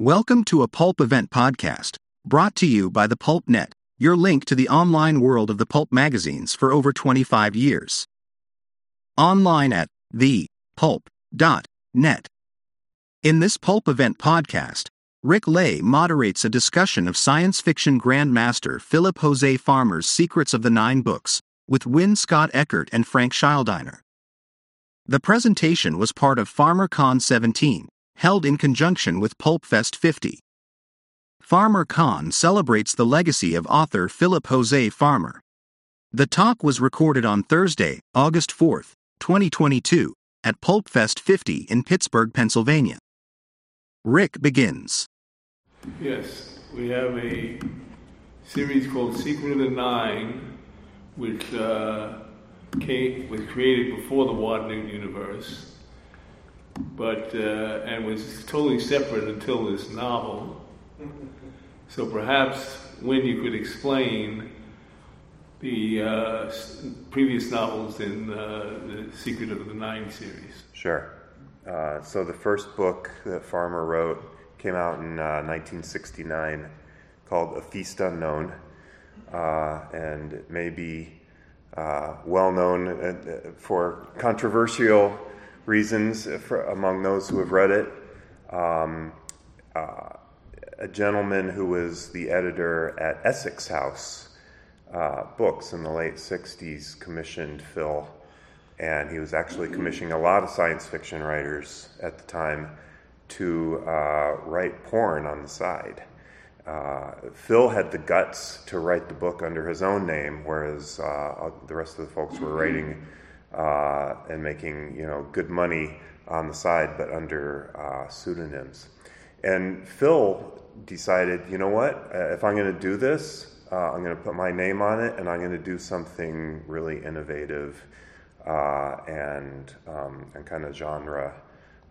Welcome to a Pulp Event podcast, brought to you by the Pulp Net, your link to the online world of the pulp magazines for over 25 years. Online at thepulp.net. In this Pulp Event podcast, Rick Lai moderates a discussion of science fiction grandmaster Philip Jose Farmer's Secrets of the Nine Books with Win Scott Eckert and Frank Schildiner. The presentation was part of FarmerCon 17, held in conjunction with Pulpfest 50. FarmerCon celebrates the legacy of author Philip Jose Farmer. The talk was recorded on Thursday, August 4, 2022, at Pulpfest 50 in Pittsburgh, Pennsylvania. Rick begins. Yes, we have a series called Secret of the Nine, which uh, came, was created before the Wold Newton universe, but uh, and was totally separate until this novel. So perhaps when you could explain the uh, previous novels in uh, the Secret of the Nine series. Sure. Uh, so the first book that Farmer wrote came out in uh, 1969 called A Feast Unknown. Uh, and it may be uh, well known uh, for controversial reasons for, among those who have read it. Um, uh, a gentleman who was the editor at Essex House uh, Books in the late 60s commissioned Phil and he was actually commissioning a lot of science fiction writers at the time to uh, write porn on the side. Uh, Phil had the guts to write the book under his own name, whereas uh, the rest of the folks were writing uh, and making you know good money on the side, but under uh, pseudonyms. And Phil decided, you know what? Uh, if I'm going to do this, I'm going to put my name on it, and I'm going to do something really innovative uh, and um, and kind of genre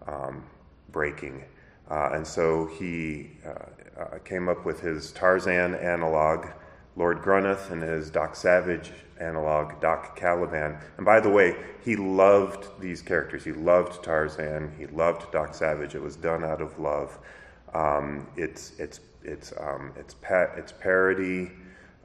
um, breaking. Uh, and so he uh, uh, came up with his Tarzan analog, Lord Grandrith, and his Doc Savage analog, Doc Caliban. And by the way, he loved these characters. He loved Tarzan. He loved Doc Savage. It was done out of love. Um, it's it's it's um, it's it's parody,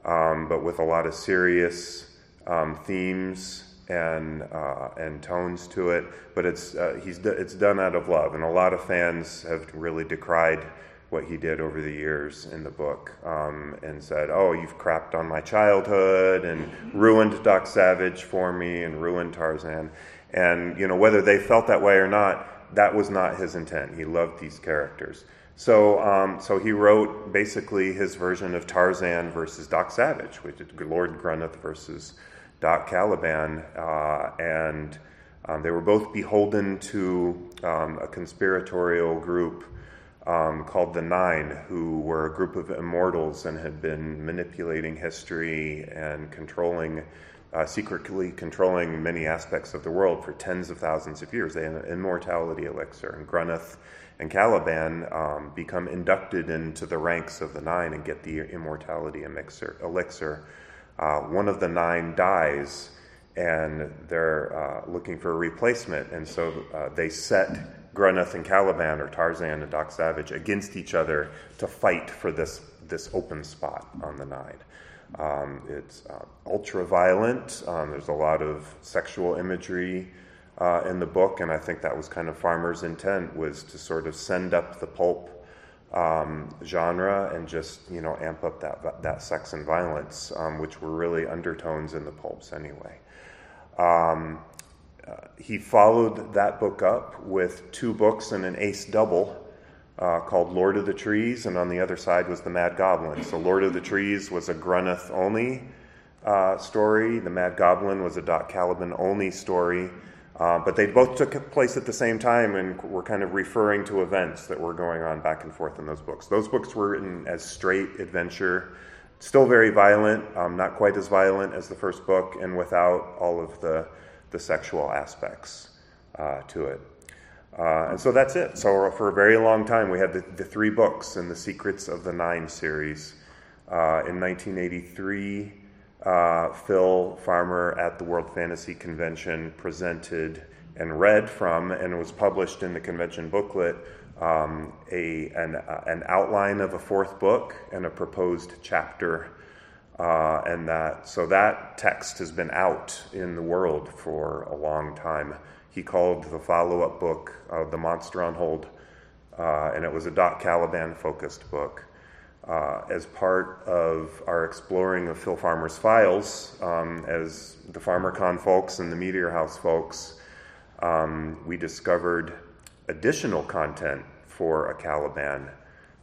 um, but with a lot of serious um, themes and uh, and tones to it, but it's uh, he's it's done out of love, and a lot of fans have really decried what he did over the years in the book um, and said, "Oh, you've crapped on my childhood and ruined Doc Savage for me and ruined Tarzan," and you know whether they felt that way or not, that was not his intent. He loved these characters. So, um, so he wrote basically his version of Tarzan versus Doc Savage, which is Lord Grandrith versus Doc Caliban, uh, and um, they were both beholden to um, a conspiratorial group um, called the Nine, who were a group of immortals and had been manipulating history and controlling, uh, secretly controlling many aspects of the world for tens of thousands of years. They had an immortality elixir, and Grandrith and Caliban um, become inducted into the ranks of the Nine and get the immortality elixir. uh, one of the nine dies and they're uh, looking for a replacement. And so uh, they set Grandrith and Caliban, or Tarzan and Doc Savage, against each other to fight for this, this open spot on the nine. Um, it's uh, ultra violent. Um, there's a lot of sexual imagery uh, in the book, and I think that was kind of Farmer's intent was to sort of send up the pulp um, genre and just you know amp up that that sex and violence, um, which were really undertones in the pulps anyway. Um, uh, he followed that book up with two books and an ace double uh, called Lord of the Trees, and on the other side was the Mad Goblin. So Lord of the Trees was a Grandrith only uh, story. The Mad Goblin was a Doc Caliban only story. Uh, but they both took place at the same time and were kind of referring to events that were going on back and forth in those books. Those books were written as straight adventure, still very violent, um, not quite as violent as the first book, and without all of the, the sexual aspects uh, to it. Uh, and so that's it. So for a very long time, we had the, the three books in the Secrets of the Nine series. Uh, in 1983, uh, Phil Farmer at the World Fantasy Convention presented and read from, and was published in the convention booklet, um, a, an, uh, an outline of a fourth book and a proposed chapter. Uh, and that so that text has been out in the world for a long time. He called the follow-up book uh, "The Monster on Hold," uh, and it was a Doc Caliban focused book. Uh, as part of our exploring of Phil Farmer's files, um, as the FarmerCon folks and the Meteor House folks, um, we discovered additional content for a Caliban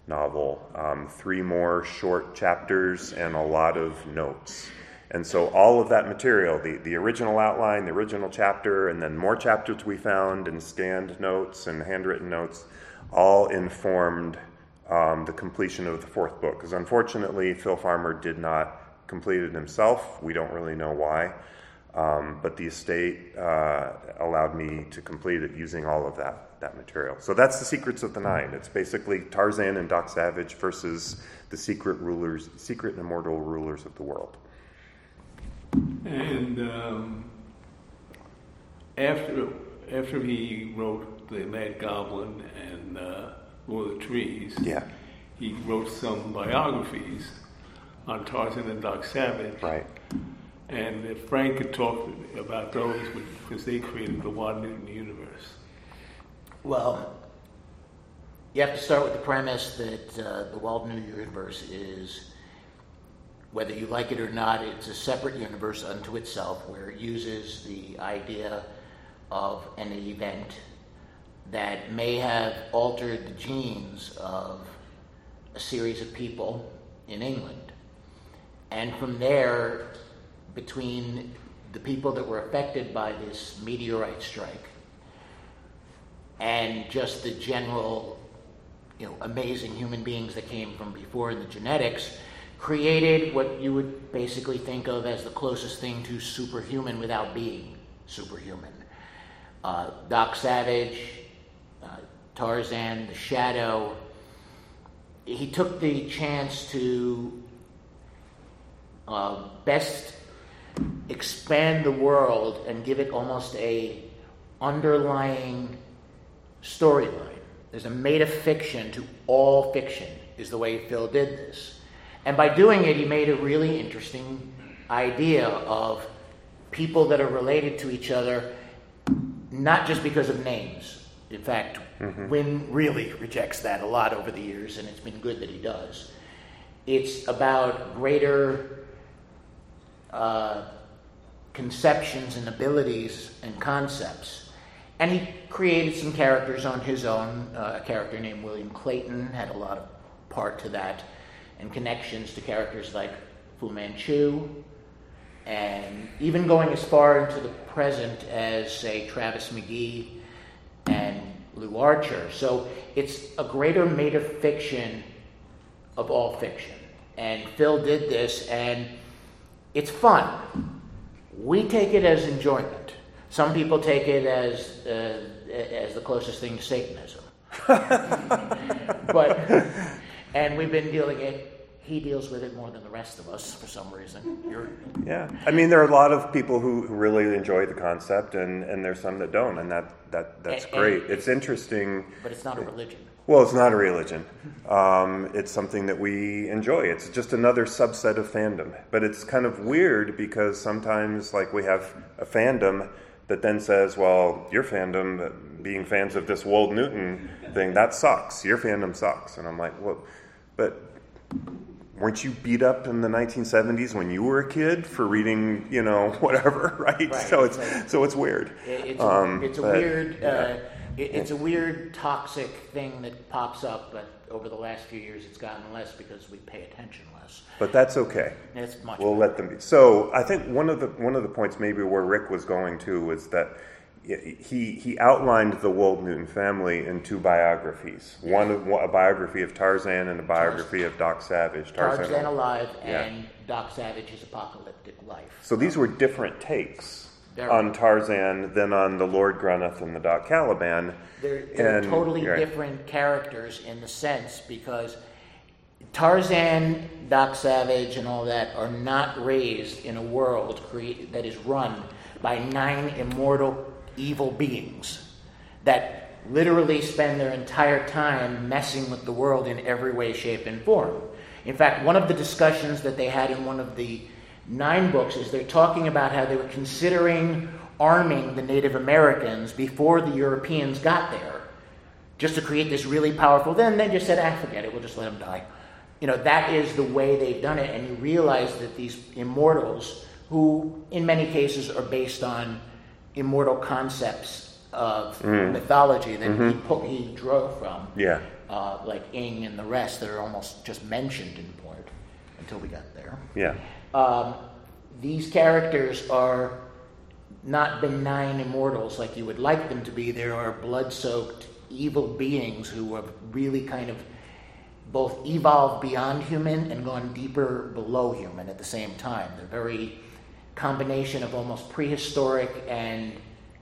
novel um, three more short chapters and a lot of notes. And so, all of that material the, the original outline, the original chapter, and then more chapters we found, and scanned notes and handwritten notes all informed um, the completion of the fourth book. Because unfortunately, Phil Farmer did not complete it himself. We don't really know why. Um, but the estate uh, allowed me to complete it using all of that, that material. So that's the Secrets of the Nine. It's basically Tarzan and Doc Savage versus the secret rulers, secret and immortal rulers of the world. And um, after after he wrote the Mad Goblin and uh, Lord of the Trees, yeah, he wrote some biographies on Tarzan and Doc Savage. Right. And if Frank could talk about those because they created the Wold Newton universe. Well, you have to start with the premise that uh, the Wold Newton universe is, whether you like it or not, it's a separate universe unto itself where it uses the idea of an event that may have altered the genes of a series of people in England. And from there, between the people that were affected by this meteorite strike and just the general you know amazing human beings that came from before in the genetics created what you would basically think of as the closest thing to superhuman without being superhuman. Uh, doc savage uh, tarzan the shadow. He took the chance to uh, best expand the world and give it almost a underlying storyline. There's a metafiction to all fiction, is the way Phil did this. And by doing it, he made a really interesting idea of people that are related to each other, not just because of names. In fact, mm-hmm. Win really rejects that a lot over the years, and it's been good that he does. It's about greater uh, conceptions and abilities and concepts. And he created some characters on his own. Uh, a character named William Clayton had a lot of part to that, and connections to characters like Fu Manchu, and even going as far into the present as, say, Travis McGee and Lew Archer. So it's a greater metafiction of all fiction. And Phil did this, and it's fun we take it as enjoyment. Some people take it as uh, as the closest thing to Satanism. but and we've been dealing it. He deals with it more than the rest of us for some reason. You're, yeah, I mean, there are a lot of people who really enjoy the concept, and, and there's some that don't, and that, that that's and, great. And it's interesting, but it's not a religion. Well, it's not a religion. Um, it's something that we enjoy. It's just another subset of fandom. But it's kind of weird because sometimes, like, we have a fandom that then says, well, your fandom, being fans of this Wold Newton thing, that sucks. Your fandom sucks. And I'm like, well, but weren't you beat up in the 1970s when you were a kid for reading, you know, whatever, right? right. So it's so it's weird. It's, um, it's a but, weird. Uh, it, it's a weird toxic thing that pops up, but over the last few years it's gotten less because we pay attention less. But that's okay. It's much. We'll better. let them be. So I think one of the one of the points maybe where Rick was going to was that he he outlined the Wold Newton family in two biographies. One, a biography of Tarzan and a biography of Doc Savage. Tarzan, Tarzan alive yeah. and Doc Savage's apocalyptic life. So these were different takes on Tarzan than on the Lord Grandrith and the Doc Caliban. They're, they're and, totally right. different characters in the sense because Tarzan, Doc Savage, and all that are not raised in a world that is run by nine immortal evil beings that literally spend their entire time messing with the world in every way, shape, and form. In fact, one of the discussions that they had in one of the nine books is they're talking about how they were considering arming the Native Americans before the Europeans got there, just to create this really powerful. Then they just said, ah, forget it, we'll just let them die. You know, that is the way they've done it, and you realize that these immortals, who in many cases are based on immortal concepts of mm. mythology that mm-hmm. he, put, he drove from, yeah, uh, like Ing and the rest that are almost just mentioned in point until we got there. Yeah. Um, these characters are not benign immortals like you would like them to be. There are blood soaked evil beings who have really kind of both evolved beyond human and gone deeper below human at the same time. They're very combination of almost prehistoric and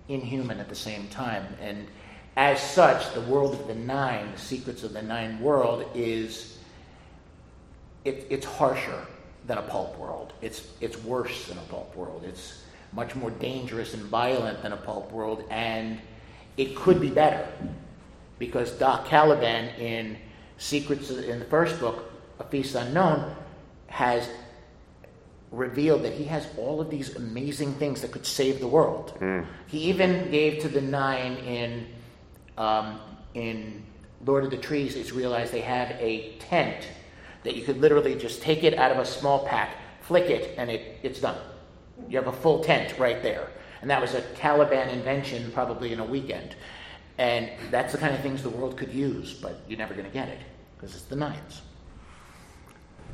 inhuman at the same time. And as such, the world of the nine, the secrets of the nine world, is it, it's harsher than a pulp world. It's it's worse than a pulp world. It's much more dangerous and violent than a pulp world, and it could be better because Doc Caliban in Secrets in the first book, A Feast Unknown, has revealed that he has all of these amazing things that could save the world. Mm. He even gave to the nine in um, in Lord of the Trees. It's realized they have a tent that you could literally just take it out of a small pack, flick it, and it, it's done. You have a full tent right there. And that was a Caliban invention probably in a weekend. And that's the kind of things the world could use, but you're never going to get it because it's the Nines.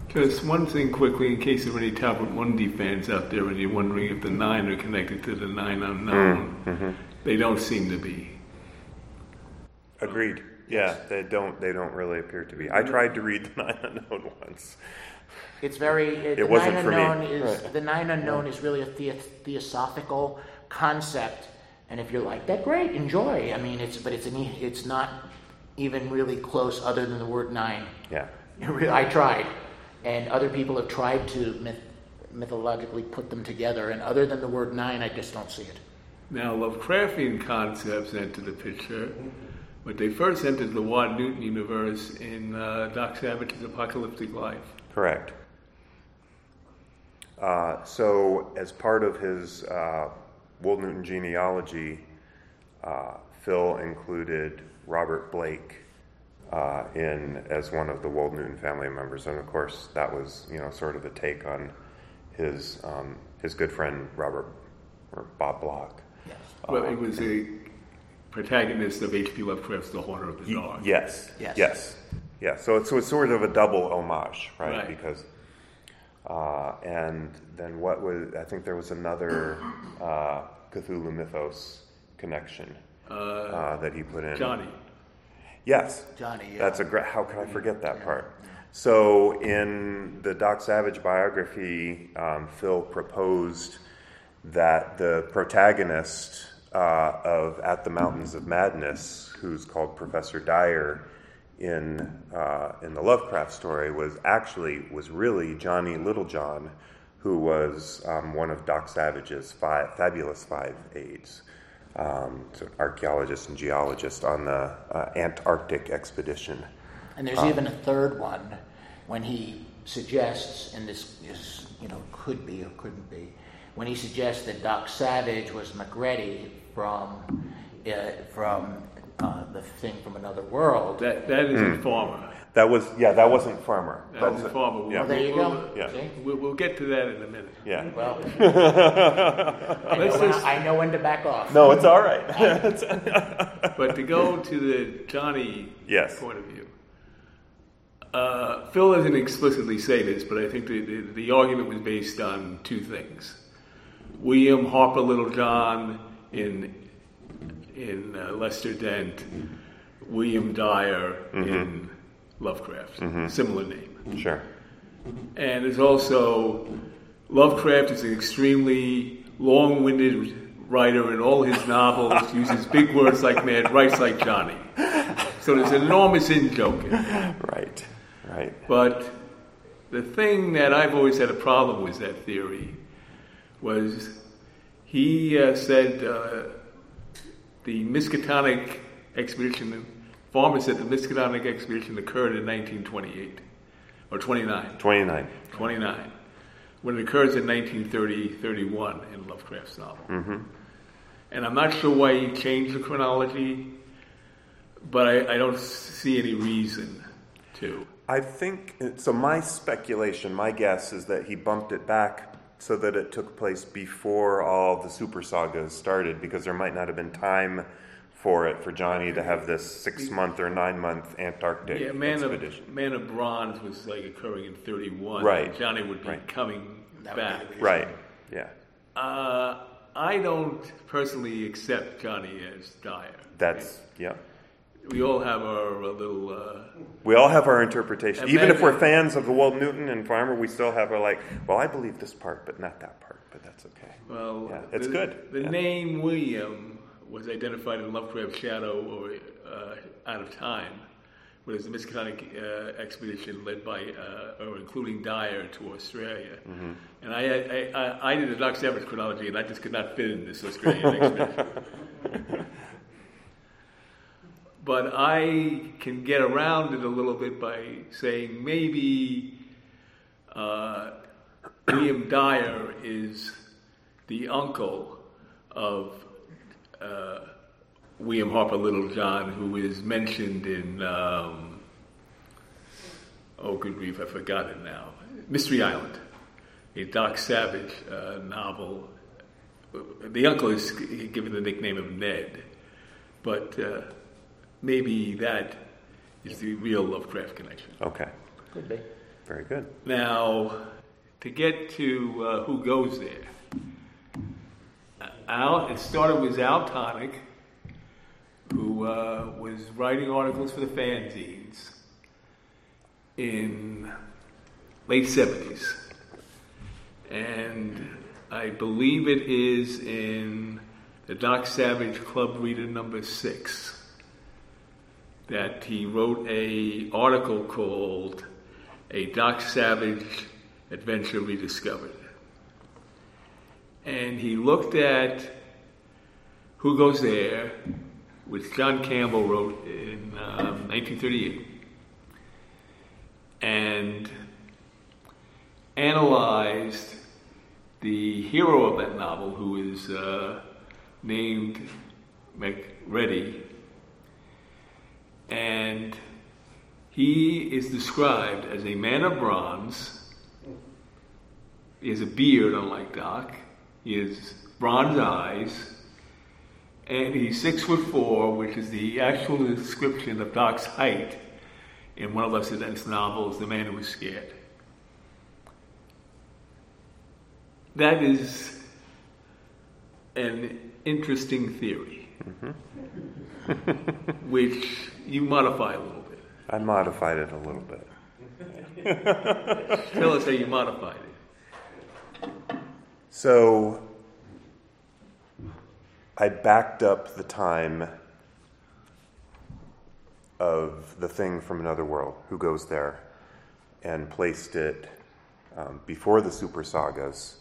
Just one thing quickly, in case there are any Talbot Mundy fans out there and you're wondering if the nine are connected to the nine unknown, mm, mm-hmm. they don't seem to be. Agreed. Yeah, they don't. They don't really appear to be. I tried to read the nine unknown once. It's very. It, the wasn't nine for unknown me. Is, right. The nine unknown is really a the- theosophical concept, and if you're like that, great, enjoy. I mean, it's but it's an, it's not even really close, other than the word nine. Yeah. I tried, and other people have tried to myth, mythologically put them together, and other than the word nine, I just don't see it. Now, Lovecraftian concepts enter the picture, but they first entered the Wold Newton universe in uh, Doc Savage's Apocalyptic Life. Correct. Uh, so, as part of his uh, Wold Newton genealogy, uh, Phil included Robert Blake uh, in as one of the Wold Newton family members, and of course, that was you know sort of a take on his um, his good friend Robert or Bob Bloch. Yes. Well, it was a protagonist of H.P. Lovecraft's The Haunter of the Dark. Yes. Yes. Yes. Yeah. So it's, so it's sort of a double homage, right? right. Because uh, and then what was I think there was another uh, Cthulhu mythos connection uh, uh that he put in. Johnny. Yes. Johnny. Yeah. That's a great. How can I forget that yeah. part? So in the Doc Savage biography, um, Phil proposed that the protagonist uh, of At the Mountains of Madness, who's called Professor Dyer, in uh, in the Lovecraft story was actually was really Johnny Littlejohn, who was um, one of Doc Savage's five, fabulous five aides, um, so archaeologist and geologist on the uh, Antarctic expedition. And there's um, even a third one when he suggests, and this is you know could be or couldn't be, when he suggests that Doc Savage was McReady from uh, from uh, the thing from another world. That that isn't mm. Farmer. That was yeah. That wasn't Farmer. That was Farmer. Yeah. there you go. Yeah. We'll, we'll, get to that in a minute. Yeah. Well, I, know when, I, know when to back off. No, it's all right. but to go to the Johnny yes. point of view. Uh, Phil doesn't explicitly say this, but I think the, the, the argument was based on two things. William Harper Littlejohn in in uh, Lester Dent, William Dyer mm-hmm. in Lovecraft, mm-hmm. similar name. Sure. And there's also Lovecraft is an extremely long-winded writer in all his novels, uses big words like man, writes like Johnny. So there's an enormous in joke. Right, right. But the thing that I've always had a problem with that theory was he uh, said uh, the Miskatonic expedition, Farmer said the Miskatonic expedition occurred in 1928 or 29. 29. 29. When it occurs in 1930 31 in Lovecraft's novel. Mm-hmm. And I'm not sure why he changed the chronology, but I, I don't see any reason to. I think so. My speculation, my guess is that he bumped it back so that it took place before all the super sagas started, because there might not have been time for it for Johnny to have this six month or nine month Antarctic Yeah, Man expedition. of, Man of Bronze was like occurring in 31. Right. Johnny would be Right. coming That would be back. Right. Yeah. Uh, I don't personally accept Johnny as Dyer. That's yeah. We all have our uh, little. Uh, We all have our interpretation. Even if we're fans of the Wold Newton and Farmer, we still have our like, well, I believe this part, but not that part. But that's okay. well, Yeah, it's the, good. The Yeah. name William was identified in Lovecraft's Shadow or uh, Out of Time, whereas the Miskatonic uh, expedition led by, uh, or including Dyer to Australia. Mm-hmm. And I, I, I, I did a Doc Savage chronology, and I just could not fit in this Australian expedition. But I can get around it a little bit by saying maybe uh, William Dyer is the uncle of uh, William Harper Littlejohn, who is mentioned in, um, oh, good grief, I forgot it now, Mystery Island, a Doc Savage uh, novel. The uncle is given the nickname of Ned, but uh, maybe that is the real Lovecraft connection. Okay. Could be. Very good. Now, to get to uh, who goes there, Al, it started with Al Tonik, who uh, was writing articles for the fanzines in late 70s. And I believe it is in the Doc Savage Club Reader number six that he wrote a article called a Doc Savage Adventure Rediscovered. And he looked at Who Goes There, which John Campbell wrote in um, 1938, and analyzed the hero of that novel, who is uh, named McReady, and he is described as a man of bronze. He has a beard, unlike Doc. He has bronze eyes. And he's six foot four, which is the actual description of Doc's height in one of Lester Dent's novels, The Man Who Was Scared. That is an interesting theory, mm-hmm. which you modify a little bit. I modified it a little bit. Tell us how you modified it. So I backed up the time of the thing from another world, who goes there, and placed it um, before the super sagas,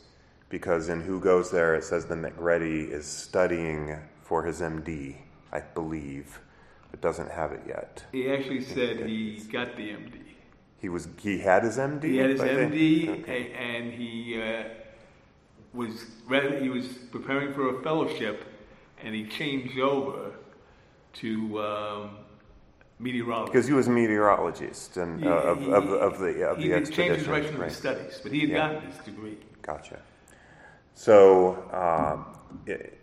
because in Who Goes There it says that McReady is studying for his MD, I believe, but doesn't have it yet. He actually said he got the MD. He was he had his MD. He had his? MD, Okay. and he uh, was ready, he was preparing for a fellowship, and he changed over to um, meteorology. Because he was a meteorologist and uh, of, He- of, of the of he the expedition. change his direction of his studies, but he had Yeah. gotten his degree. Gotcha. So, um,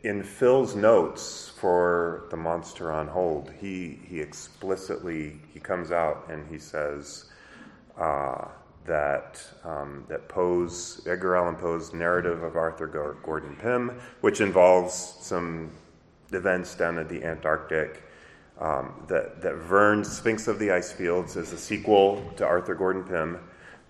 in Phil's notes for the Monster on Hold, he he explicitly he comes out and he says uh, that um, that Poe's Edgar Allan Poe's narrative of Arthur Gordon Pym, which involves some events down at the Antarctic. Um, that, that Verne's Sphinx of the Ice Fields is a sequel to Arthur Gordon Pym,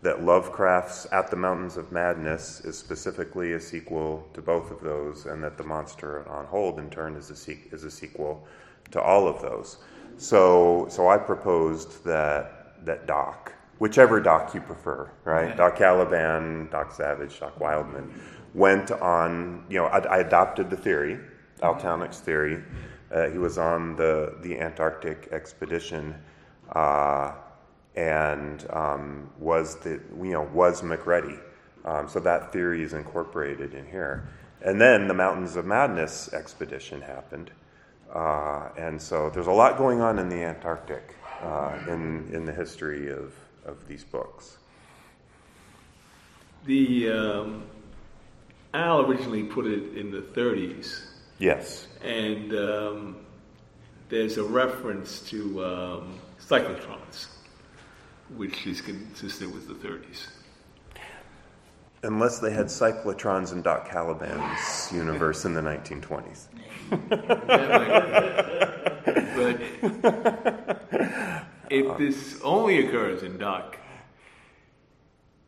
that Lovecraft's At the Mountains of Madness is specifically a sequel to both of those, and that The Monster on Hold, in turn, is a, se- is a sequel to all of those. So, so I proposed that, that Doc, whichever Doc you prefer, right? Doc Caliban, Doc Savage, Doc Wildman, went on, you know, I, I adopted the theory, Al Tonik's theory, Uh, he was on the, the Antarctic expedition uh, and um, was the you know was McReady. Um, so that theory is incorporated in here. And then the Mountains of Madness expedition happened, uh, and so there's a lot going on in the Antarctic uh, in in the history of of these books. The um, Al originally put it in the 30s, Yes. and um, there's a reference to um, cyclotrons, which is consistent with the 30s. Unless they had cyclotrons in Doc Caliban's universe in the 1920s. But if this only occurs in Doc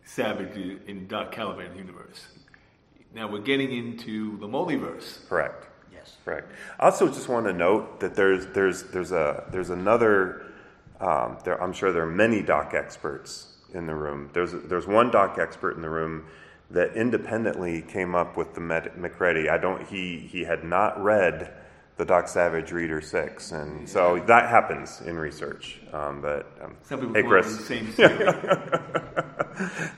Savage in Doc Caliban's universe, now we're getting into the multiverse. Correct. Yes. Correct. I also just want to note that there's there's there's a there's another. Um, there, I'm sure there are many doc experts in the room. There's there's one doc expert in the room that independently came up with the Med- McReady. I don't. He he had not read the Doc Savage Reader Six, and so that happens in research. Um, but um, Some people hey, Chris.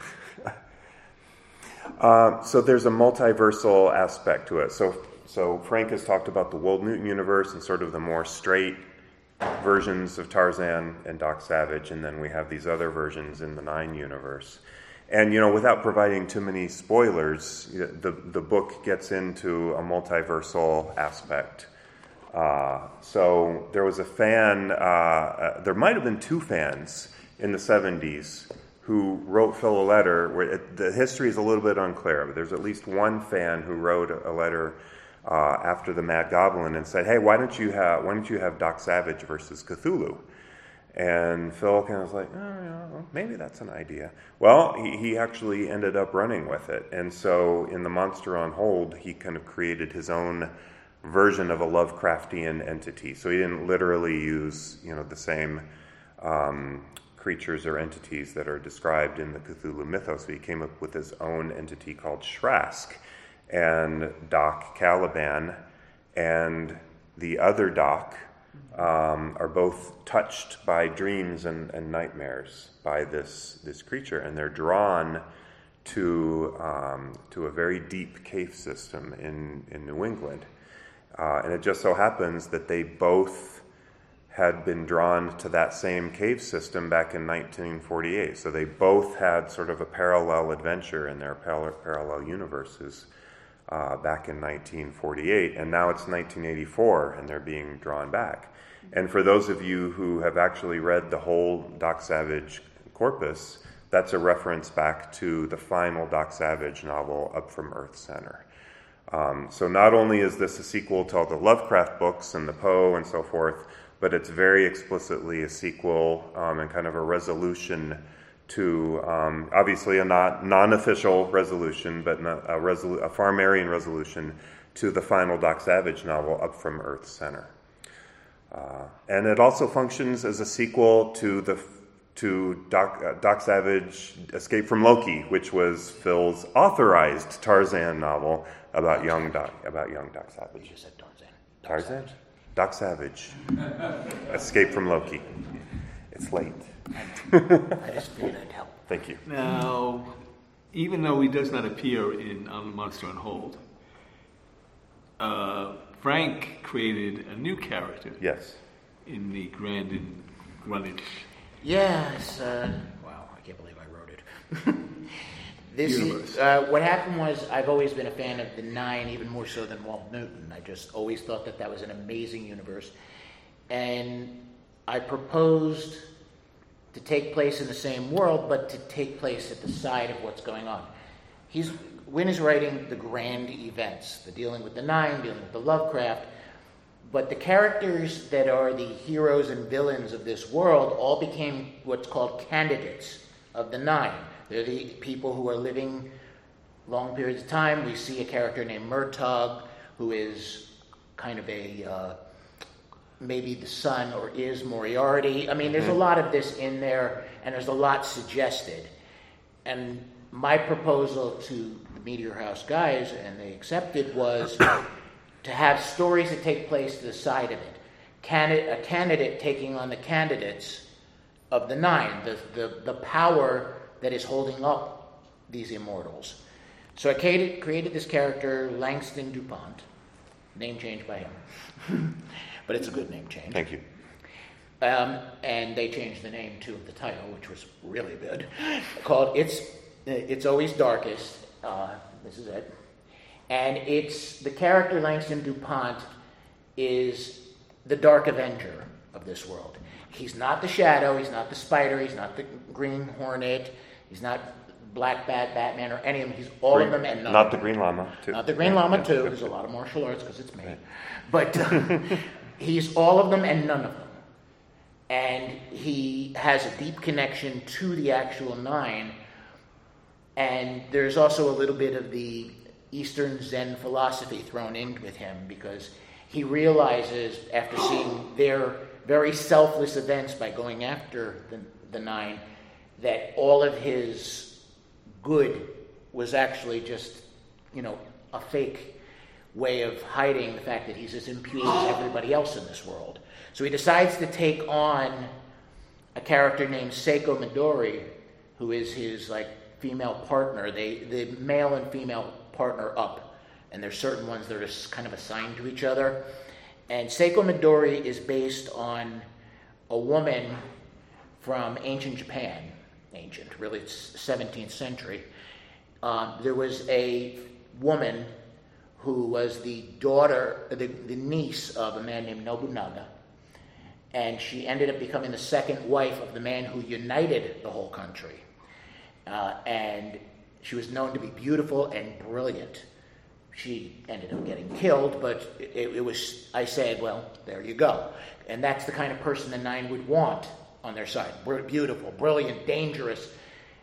Uh, so there's a multiversal aspect to it. So, so Frank has talked about the Wold Newton universe and sort of the more straight versions of Tarzan and Doc Savage, and then we have these other versions in the Nine universe. And you know, without providing too many spoilers, the the book gets into a multiversal aspect. Uh, so there was a fan. Uh, uh, there might have been two fans in the '70s who wrote Phil a letter. Where it, the history is a little bit unclear, but there's at least one fan who wrote a, a letter uh, after the Mad Goblin and said, "Hey, why don't you have why don't you have Doc Savage versus Cthulhu?" And Phil kind of was like, oh, yeah, well, maybe that's an idea. Well, he, he actually ended up running with it. And so in The Monster on Hold, he kind of created his own version of a Lovecraftian entity. So he didn't literally use, you know, the same um, creatures or entities that are described in the Cthulhu mythos. So he came up with his own entity called Shrask. And Doc Caliban and the other Doc um, are both touched by dreams and, and nightmares by this, this creature, and they're drawn to, um, to a very deep cave system in, in New England. Uh, and it just so happens that they both had been drawn to that same cave system back in 1948. So they both had sort of a parallel adventure in their par- parallel universes uh, back in 1948. And now it's 1984 and they're being drawn back. And for those of you who have actually read the whole Doc Savage corpus, that's a reference back to the final Doc Savage novel, Up from Earth Center. Um, so not only is this a sequel to all the Lovecraft books and the Poe and so forth, but it's very explicitly a sequel um, and kind of a resolution to um, obviously a not non-official resolution, but a, resolu- a Farmarian resolution to the final Doc Savage novel, Up from Earth's Center. Uh, and it also functions as a sequel to the to Doc, uh, Doc Savage Escape from Loki, which was Phil's authorized Tarzan novel about young Doc about young Doc You Savage. just said Tarzan. Tarzan? Doc Savage. Escape from Loki. It's late. I just figured I'd help. Thank you. Now, even though he does not appear in On the Monster on Hold, uh, Frank created a new character Yes. in the Grandin Greenwich. Yes. Uh, wow, I can't believe I wrote it. this Universe. is uh, what happened was I've always been a fan of the Nine, even more so than Wold Newton. I just always thought that that was an amazing universe, and I proposed to take place in the same world, but to take place at the side of what's going on. He's Win is writing the grand events, the dealing with the Nine, dealing with the Lovecraft. But the characters that are the heroes and villains of this world all became what's called candidates of the Nine. They're the people who are living long periods of time. We see a character named Murtagh, who is kind of a uh, maybe the son or is Moriarty. I mean, there's a lot of this in there, and there's a lot suggested. And my proposal to the Meteor House guys, and they accepted, was to have stories that take place to the side of it. Candid- a candidate taking on the candidates of the nine, the, the, the power that is holding up these immortals. So I created, created this character, Langston DuPont, name changed by him. but it's a good name change. Thank you. Um, and they changed the name to the title, which was really good, called "It's It's Always Darkest." Uh, this is it, and it's the character Langston Dupont is the Dark Avenger of this world. He's not the Shadow. He's not the Spider. He's not the Green Hornet. He's not Black Bat, Batman, or any of them. He's all Green- of them and none not the. Green Llama, too. Not the Green Llama yeah, too. There's a lot of martial arts because it's me. But uh, he's all of them and none of them. And he has a deep connection to the actual nine. And there's also a little bit of the Eastern Zen philosophy thrown in with him because he realizes after seeing their very selfless events by going after the, the nine that all of his good was actually just, you know, a fake way of hiding the fact that he's as impure as everybody else in this world. So he decides to take on a character named Seiko Midori, who is his like female partner. They the male and female partner up, and there's certain ones that are s- kind of assigned to each other. And Seiko Midori is based on a woman from ancient Japan, ancient, really, it's 17th century. Um, there was a woman who was the daughter, the, the niece of a man named Nobunaga, and she ended up becoming the second wife of the man who united the whole country. Uh, and she was known to be beautiful and brilliant. She ended up getting killed, but it, it was, I said, well, there you go. And that's the kind of person the Nine would want on their side. Beautiful, brilliant, dangerous,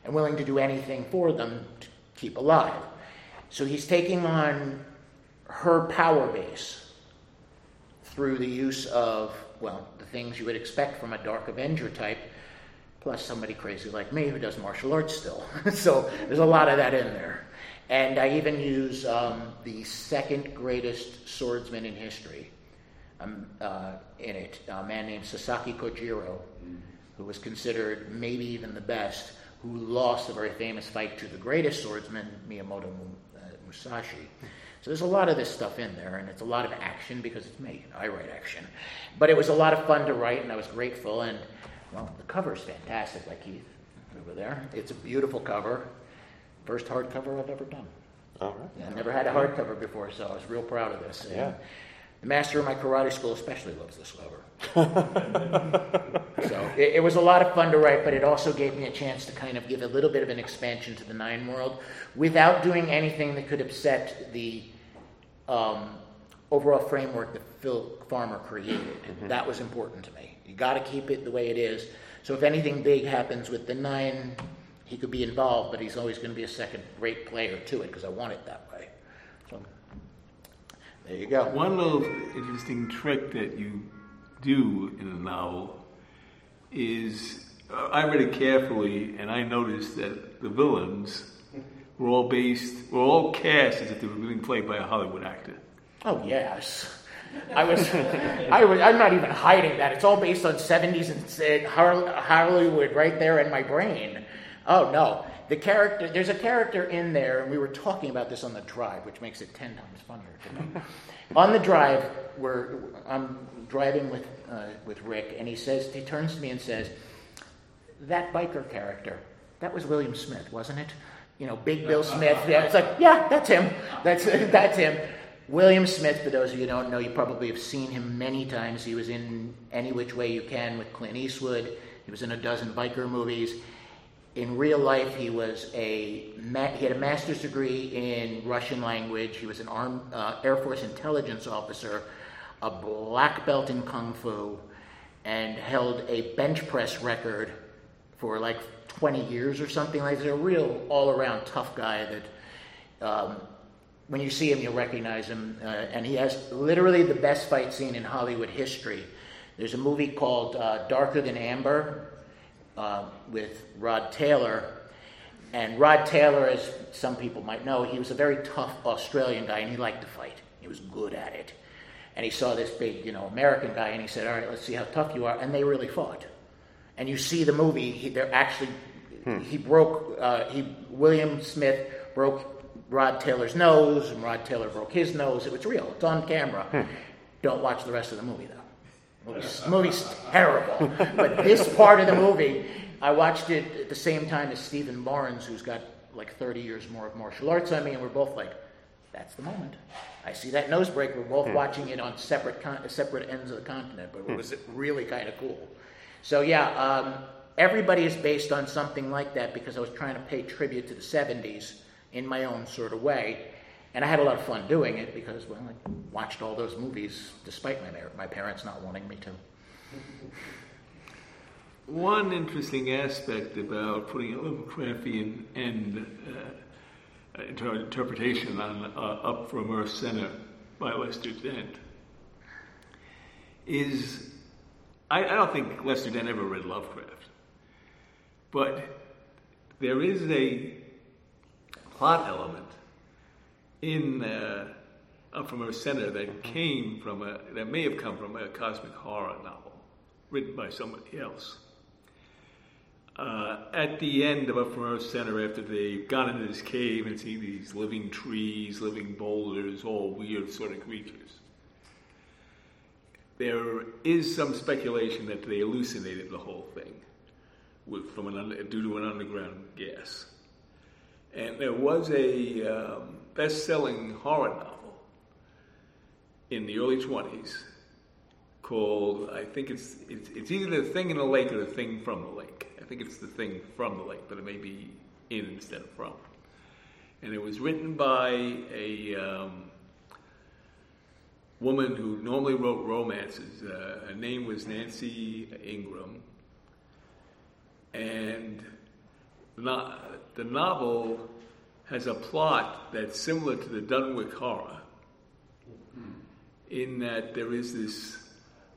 and willing to do anything for them to keep alive. So he's taking on her power base through the use of, well, the things you would expect from a Dark Avenger type, plus somebody crazy like me who does martial arts still. so there's a lot of that in there. And I even use um, the second greatest swordsman in history um, uh, in it, a man named Sasaki Kojiro, who was considered maybe even the best, who lost a very famous fight to the greatest swordsman, Miyamoto uh, Musashi. So there's a lot of this stuff in there, and it's a lot of action because it's me. I write action. But it was a lot of fun to write, and I was grateful. And, well, the cover's fantastic, like Keith over there. It's a beautiful cover. First hardcover I've ever done. All right. I never had a hardcover before, so I was real proud of this. And Yeah. The master of my karate school especially loves this cover. so it, it was a lot of fun to write, but it also gave me a chance to kind of give a little bit of an expansion to the Nine World without doing anything that could upset the um, overall framework that Phil Farmer created. That was important to me. You got to keep it the way it is. So if anything big happens with the Nine, he could be involved, but he's always going to be a second rate player to it because I want it that way. So there you go. One little interesting trick that you do in the novel is uh, I read it carefully and I noticed that the villains were all based, were all cast as if they were being played by a Hollywood actor. Oh yes. I was, I was, I'm not even hiding that. It's all based on 70s and Hollywood right there in my brain. Oh no, the character. There's a character in there, and we were talking about this on the drive, which makes it ten times funnier to me. on the drive, where I'm driving with uh, with Rick, and he says, he turns to me and says, "That biker character, that was William Smith, wasn't it? You know, Big Bill Smith. Yeah, it's like, yeah, that's him. That's that's him." William Smith, for those of you who don't know, you probably have seen him many times. He was in Any Which Way You Can with Clint Eastwood. He was in a dozen biker movies. In real life, he was a he had a master's degree in Russian language. He was an uh, Air Force intelligence officer, a black belt in kung fu, and held a bench press record for like 20 years or something like. He's a real all-around tough guy that um, when you see him, you'll recognize him. Uh, and he has literally the best fight scene in Hollywood history. There's a movie called uh, Darker Than Amber uh, with Rod Taylor. And Rod Taylor, as some people might know, he was a very tough Australian guy and he liked to fight. He was good at it. And he saw this big, you know, American guy, and he said, "All right, let's see how tough you are." And they really fought. And you see the movie; he, they're actually he broke uh, he William Smith broke Rod Taylor's nose, and Rod Taylor broke his nose. It was real. It's on camera. Hmm. Don't watch the rest of the movie though. Movie's, movie's terrible. But this part of the movie, I watched it at the same time as Steven Barnes, who's got like 30 years more of martial arts on me, and we're both like, that's the moment. I see that nose break. We're both hmm. watching it on separate con- separate ends of the continent, but it hmm. was really kind of cool. So yeah, um, everybody is based on something like that because I was trying to pay tribute to the 70s in my own sort of way. And I had a lot of fun doing it because, well, I watched all those movies despite my, my parents not wanting me to. One interesting aspect about putting a Lovecraftian end uh, inter- interpretation on uh, Up From Earth Center by Lester Dent is I, I don't think Lester Dent ever read Lovecraft, but there is a plot element in uh, Up From a Center that came from a that may have come from a cosmic horror novel written by somebody else. Uh, at the end of Up From Earth Center, after they've gone into this cave and see these living trees, living boulders, all weird sort of creatures, there is some speculation that they hallucinated the whole thing with, from an due to an underground gas. And there was a um, best-selling horror novel in the early 20s called, I think it's, it's, it's either The Thing in the Lake or The Thing from the Lake. I think it's The Thing from the Lake, but it may be in instead of from. And it was written by a um, woman who normally wrote romances. Uh, her name was Nancy Ingram. And no, the novel has a plot that's similar to the Dunwich Horror, in that there is this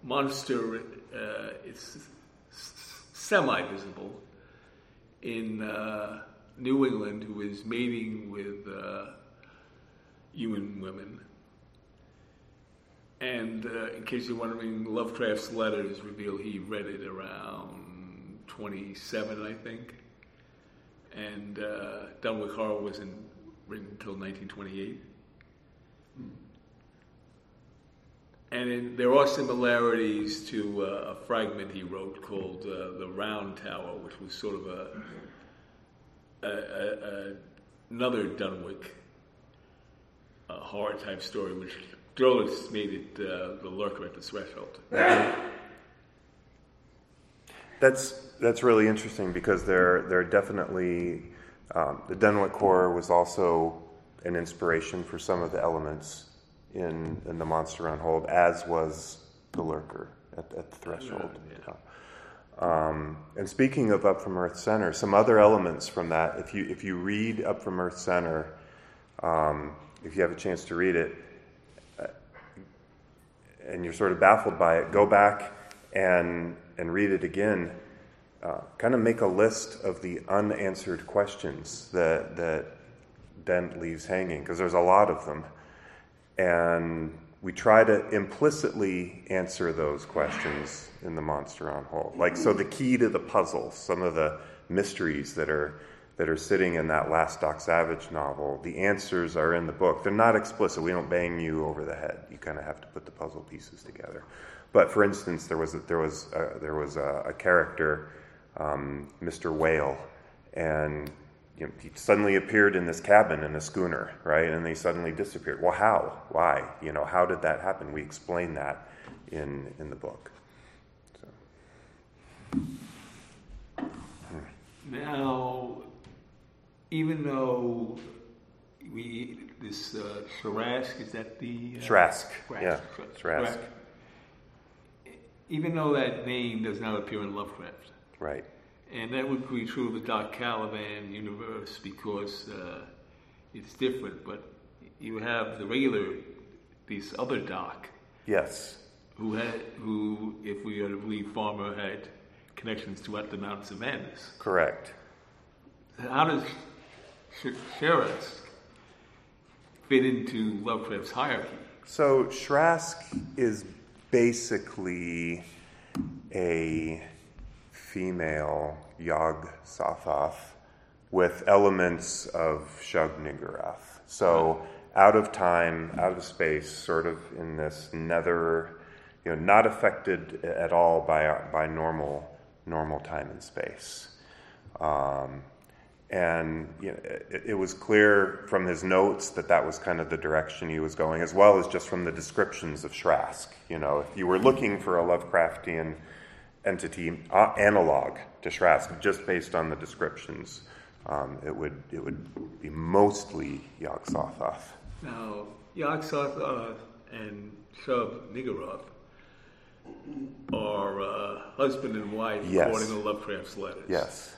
monster, uh, it's semi visible, in uh, New England who is mating with uh, human women. And uh, in case you're wondering, Lovecraft's letters reveal he read it around 27, I think. And uh, Dunwich Horror wasn't written until 1928. And in, there are similarities to uh, a fragment he wrote called uh, The Round Tower, which was sort of a, a, a, another Dunwich uh, horror type story, which Derleth made it uh, the lurker at the threshold. That's that's really interesting because there there are definitely um, the Dunwich Horror was also an inspiration for some of the elements in in the Monster on Hold, as was the Lurker at, at the threshold. Yeah. Um, and speaking of Up from Earth Center, some other elements from that. If you if you read Up from Earth Center, um, if you have a chance to read it, uh, and you're sort of baffled by it, go back and and read it again. Uh, kind of make a list of the unanswered questions that that Dent leaves hanging because there's a lot of them, and we try to implicitly answer those questions in the Monster on Hold. Like so, the key to the puzzle, some of the mysteries that are that are sitting in that last Doc Savage novel, the answers are in the book. They're not explicit. We don't bang you over the head. You kind of have to put the puzzle pieces together. But for instance, there was a, there was a, there was a, a character, um, Mr. Whale, and you know, he suddenly appeared in this cabin in a schooner, right? And they suddenly disappeared. Well, how? Why? You know, how did that happen? We explain that in in the book. So. Now, even though we this uh, Sharask is that the uh, Shrask, yeah. Shrask, Even though that name does not appear in Lovecraft, right? and that would be true of the Doc Caliban universe because uh, it's different. But you have the regular, this other Doc, Yes, who had, who, if we are to believe Farmer, had connections throughout the Mountains of Madness. correct. How does Sh- Sharask fit into Lovecraft's hierarchy? So Shrask is basically a female Yog Sothoth with elements of Shub Niggurath. So out of time, out of space, sort of in this nether, you know, not affected at all by by normal normal time and space. Um, and you know, it, it, was clear from his notes that that was kind of the direction he was going, as well as just from the descriptions of Shrask. You know, if you were looking for a Lovecraftian entity uh, analog to Shrask, just based on the descriptions, um, it would it would be mostly Yog Sothoth. Now, Yog Sothoth and Shub Niggurath are uh, husband and wife, yes. according to Lovecraft's letters. Yes.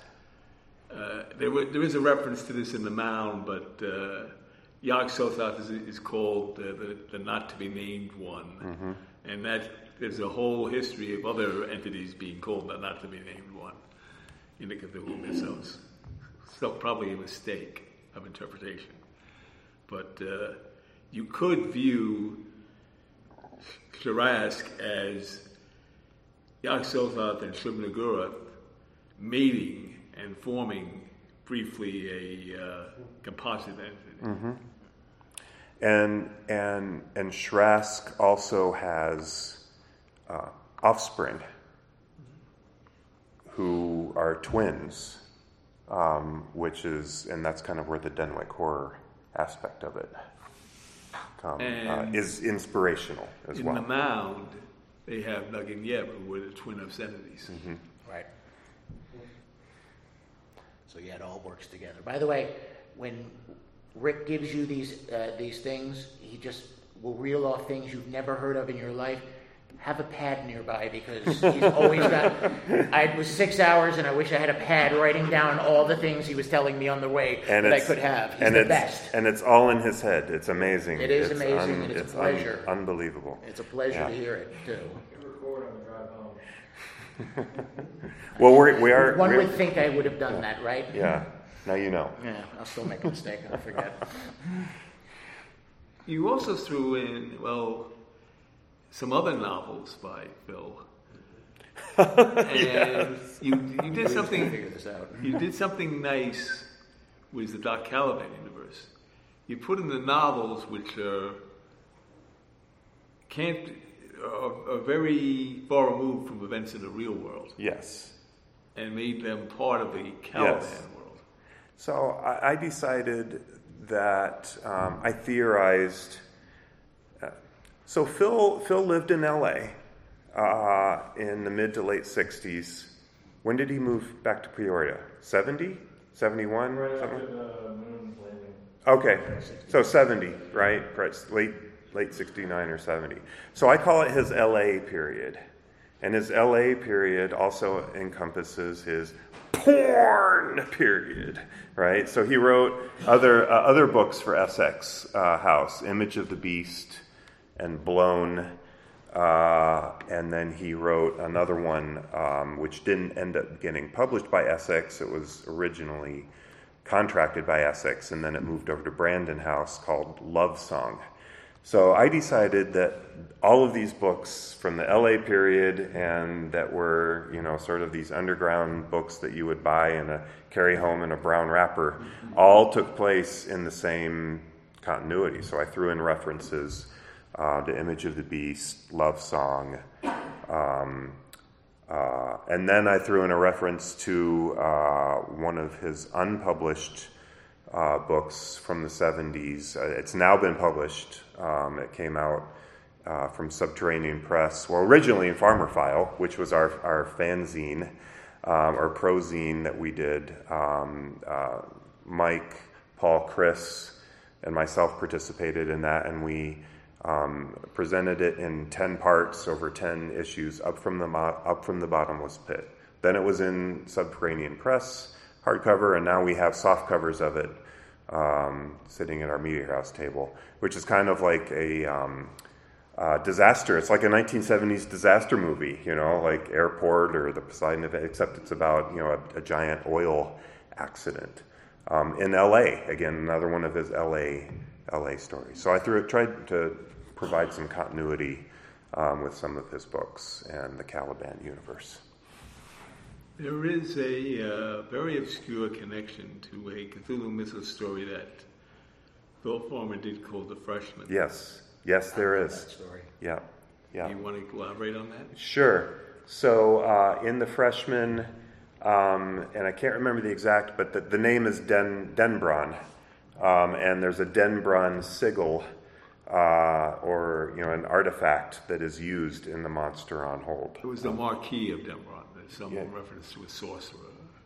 Uh, there, were, there is a reference to this in the Mound, but uh, Yog Sothoth is, is called uh, the, the, not to be named one, mm-hmm. and that there's a whole history of other entities being called the not to be named one in the Cthulhu mythos. So probably a mistake of interpretation, but uh, you could view Sharask as Yog Sothoth and Shub Niggurath mating and forming briefly a uh, composite entity. Mm-hmm. And and and Shrask also has uh, offspring who are twins, um, which is and that's kind of where the Dunwich horror aspect of it uh, is inspirational as in well. In the mound, they have Nug and Yeb, who were the twin obscenities. Mm-hmm. Right. So yeah, it all works together. By the way, when Rick gives you these uh, these things, he just will reel off things you've never heard of in your life. Have a pad nearby because he's always got. I was six hours, and I wish I had a pad writing down all the things he was telling me on the way and that I could have. He's and the it's, best. And it's all in his head. It's amazing. It is it's amazing, un, and it's, it's a pleasure. Un, unbelievable. It's a pleasure yeah. to hear it too. well, we're, we are. One would think I would have done yeah. that, right? Yeah. Now you know. Yeah, I'll still make a mistake. And I'll forget. You also threw in, well, some other novels by Phil. and you, you did something. Figure this out. you did something nice with the Doc Caliban universe. You put in the novels which are can't are, are very far removed from events in the real world. Yes. And made them part of the Caliban yes. world. So I, I decided that um, I theorized. So Phil Phil lived in L.A. Uh, in the mid to late '60s. When did he move back to Peoria? 70? 71? Right after the landing. Okay, so 70, right? Late late 69 or 70. So I call it his LA period. And his LA period also encompasses his porn period, right? So he wrote other, uh, other books for Essex uh, House Image of the Beast and Blown. Uh, and then he wrote another one um, which didn't end up getting published by Essex. It was originally contracted by Essex, and then it moved over to Brandon House called Love Song. So I decided that all of these books from the LA period and that were, you know, sort of these underground books that you would buy and a carry home in a brown wrapper, all took place in the same continuity. So I threw in references uh, to Image of the Beast, Love Song, um, uh, and then I threw in a reference to uh, one of his unpublished uh, books from the 70s. Uh, it's now been published. Um, it came out uh, from Subterranean Press, well, originally in Farmerphile, which was our, our fanzine um, or prozine that we did. Um, Mike, Paul, Chris, and myself participated in that, and we um, presented it in 10 parts over 10 issues up from the, mo- up from the bottomless pit. Then it was in Subterranean Press hardcover, and now we have soft covers of it um, sitting at our Meteor House table, which is kind of like a um, uh, disaster. It's like a 1970s disaster movie, you know, like Airport or the Poseidon event, except it's about you know a, a giant oil accident um, in L.A. Again, another one of his L.A. L.A. stories. So I threw, tried to provide some continuity um, with some of his books and the Caliban universe. There is a uh, very obscure connection to a Cthulhu Mythos story that Bill Farmer did called The Freshman. Yes, yes, there is. story. Yeah, yeah. You want to elaborate on that? Sure. So uh, in the freshman, um, and I can't remember the exact, but the, the name is Den Denbron, um, and there's a Denbron sigil, uh, or you know, an artifact that is used in the Monster on Hold. It was the Marquis of. There's some Yeah. reference to a sorcerer.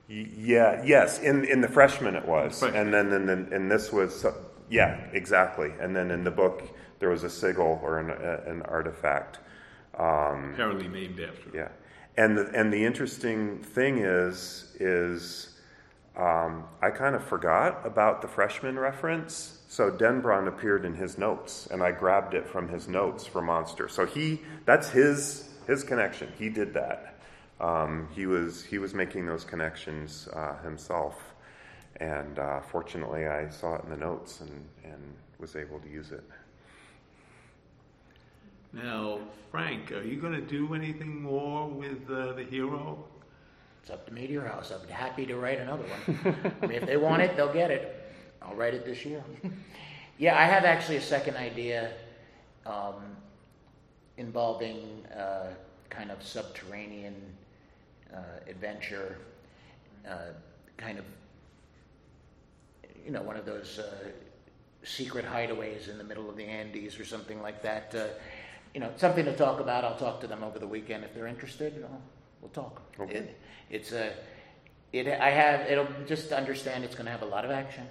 Y- Yeah. Yes. In in the freshman it was, Freshman. and then and then and this was yeah exactly, and then in the book there was a sigil or an, a, an artifact. Um, Apparently named after. Yeah, and the, and the interesting thing is is um, I kind of forgot about the freshman reference. So Denbron appeared in his notes, and I grabbed it from his notes for Monster. So he that's his his connection. He did that. Um, he was he was making those connections uh, himself, and uh, fortunately I saw it in the notes and and was able to use it. Now, Frank, are you going to do anything more with uh, the hero? It's up to Meteor House. I'm happy to write another one. I mean, if they want it, they'll get it. I'll write it this year. yeah, I have actually a second idea um, involving uh, kind of subterranean uh, adventure, uh, kind of, you know, one of those uh, secret hideaways in the middle of the Andes or something like that. Uh, you know, something to talk about. I'll talk to them over the weekend if they're interested. You know, we'll talk. Okay. It, it's a, it. I have. It'll just understand. It's going to have a lot of action.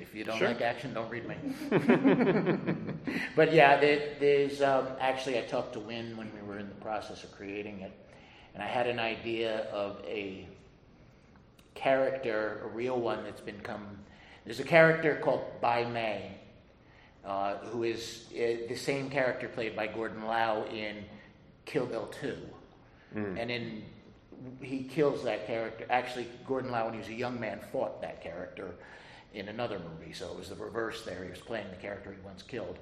If you don't Sure. like action, don't read me. but yeah, there, there's um, actually I talked to Win when we were in the process of creating it, and I had an idea of a character, a real one that's been come. There's a character called Bai Mei, uh, who is uh, the same character played by Gordon Lau in Kill Bill 2. And in he kills that character. Actually, Gordon Lau, when he was a young man, fought that character in another movie. So it was the reverse there. He was playing the character he once killed.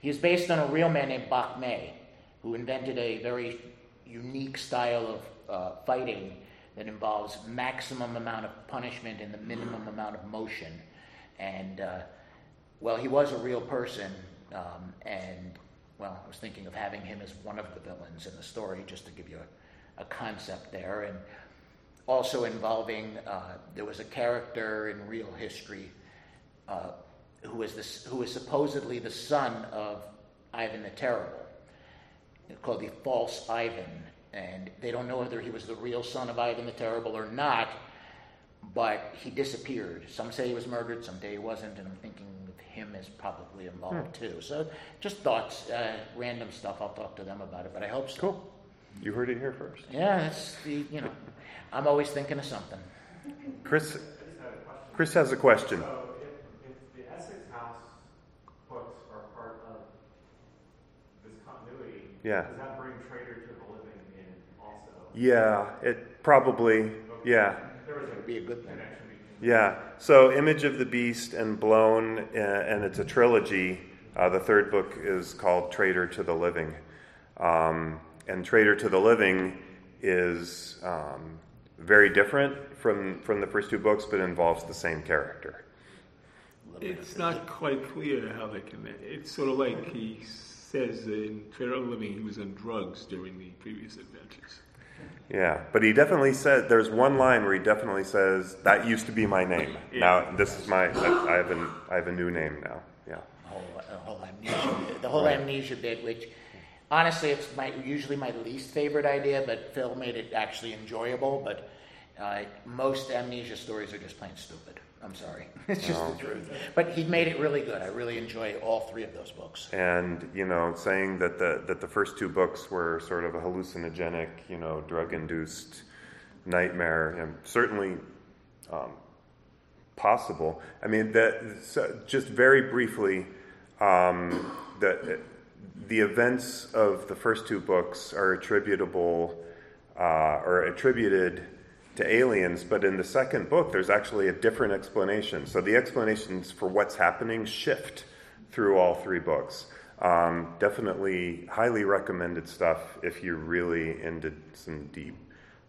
He is based on a real man named Bak Mei, who invented a very unique style of uh, fighting that involves maximum amount of punishment and the minimum amount of motion. And uh, well, he was a real person, um, and well, I was thinking of having him as one of the villains in the story, just to give you a, a concept there, and also involving uh, there was a character in real history uh, who was this, who was supposedly the son of Ivan the Terrible, called the False Ivan, and they don't know whether he was the real son of Ivan the Terrible or not but he disappeared. Some say he was murdered, some say he wasn't, and I'm thinking of him as probably involved too. So just thoughts, uh, random stuff. I'll talk to them about it, but I hope so. Cool. You heard it here first. Yeah, that's the you know, I'm always thinking of something. Chris, Chris has a question. So if, if the Essex House books are part of this continuity, Yeah. does that bring Traitor to the Living in also? Yeah, it probably, yeah, There was a would be a good thing. yeah. So, Image of the Beast and Blown, uh, and it's a trilogy. Uh, the third book is called Traitor to the Living. Um, and Traitor to the Living is um, very different from, from the first two books, but involves the same character. It's not quite clear how they connect. It's sort of like he says in Traitor of Living he was on drugs during the previous adventures. Yeah, but he definitely said there's one line where he definitely says that used to be my name. Now this is my I, I have a I have a new name now. Yeah. The whole, the whole amnesia, bit, the whole amnesia bit, which honestly, it's my usually my least favorite idea, but Phil made it actually enjoyable. But uh, most amnesia stories are just plain stupid. I'm sorry, it's just the truth. But he made it really good. I really enjoy all three of those books. And you know, saying that the that the first two books were sort of a hallucinogenic, you know, drug-induced nightmare, and certainly um, possible. I mean, that so just very briefly, um, the the events of the first two books are attributable uh, or attributed to aliens, but in the second book, there's actually a different explanation. So the explanations for what's happening shift through all three books. Um, definitely highly recommended stuff if you're really into some deep,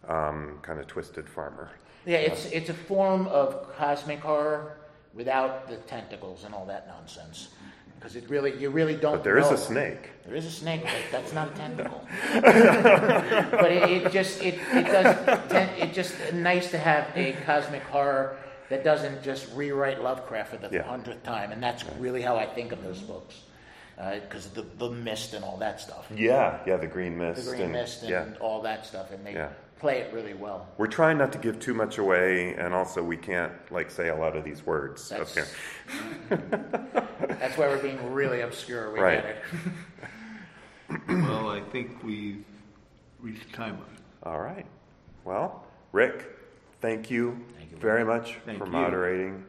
um, kind of twisted farmer. Yeah, it's it's a form of cosmic horror without the tentacles and all that nonsense. Because it really, you really don't. But there is know. a snake. There is a snake, but that's not a tentacle. but it, it just it, it does ten, it just nice to have a cosmic horror that doesn't just rewrite Lovecraft for the Yeah. hundredth time, and that's really how I think of those books. Uh, because the the mist and all that stuff, Yeah, yeah, the green mist. the green and, mist and yeah. all that stuff, and they Yeah. Play it really well. We're trying not to give too much away, and also we can't like say a lot of these words up That's, here. that's why we're being really obscure. We Right. get it. Well, I think we've reached time limit. All right. Well, Rick, thank you, Thank you very much Thank for you. moderating,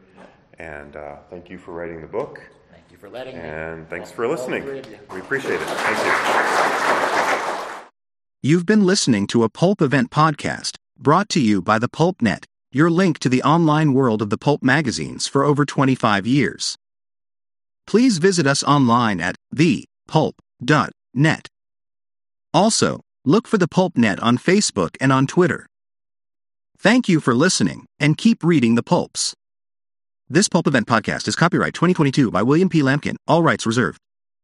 and uh, thank you for writing the book, Thank you for letting me. and thanks All- for listening. three of you. We appreciate it. Thank you. You've been listening to a Pulp Event podcast brought to you by the Pulp Net, your link to the online world of the pulp magazines for over 25 years. Please visit us online at thepulp.net. Also, look for the Pulp Net on Facebook and on Twitter. Thank you for listening and keep reading the pulps. This Pulp Event podcast is copyright 2022 by William P. Lampkin, all rights reserved.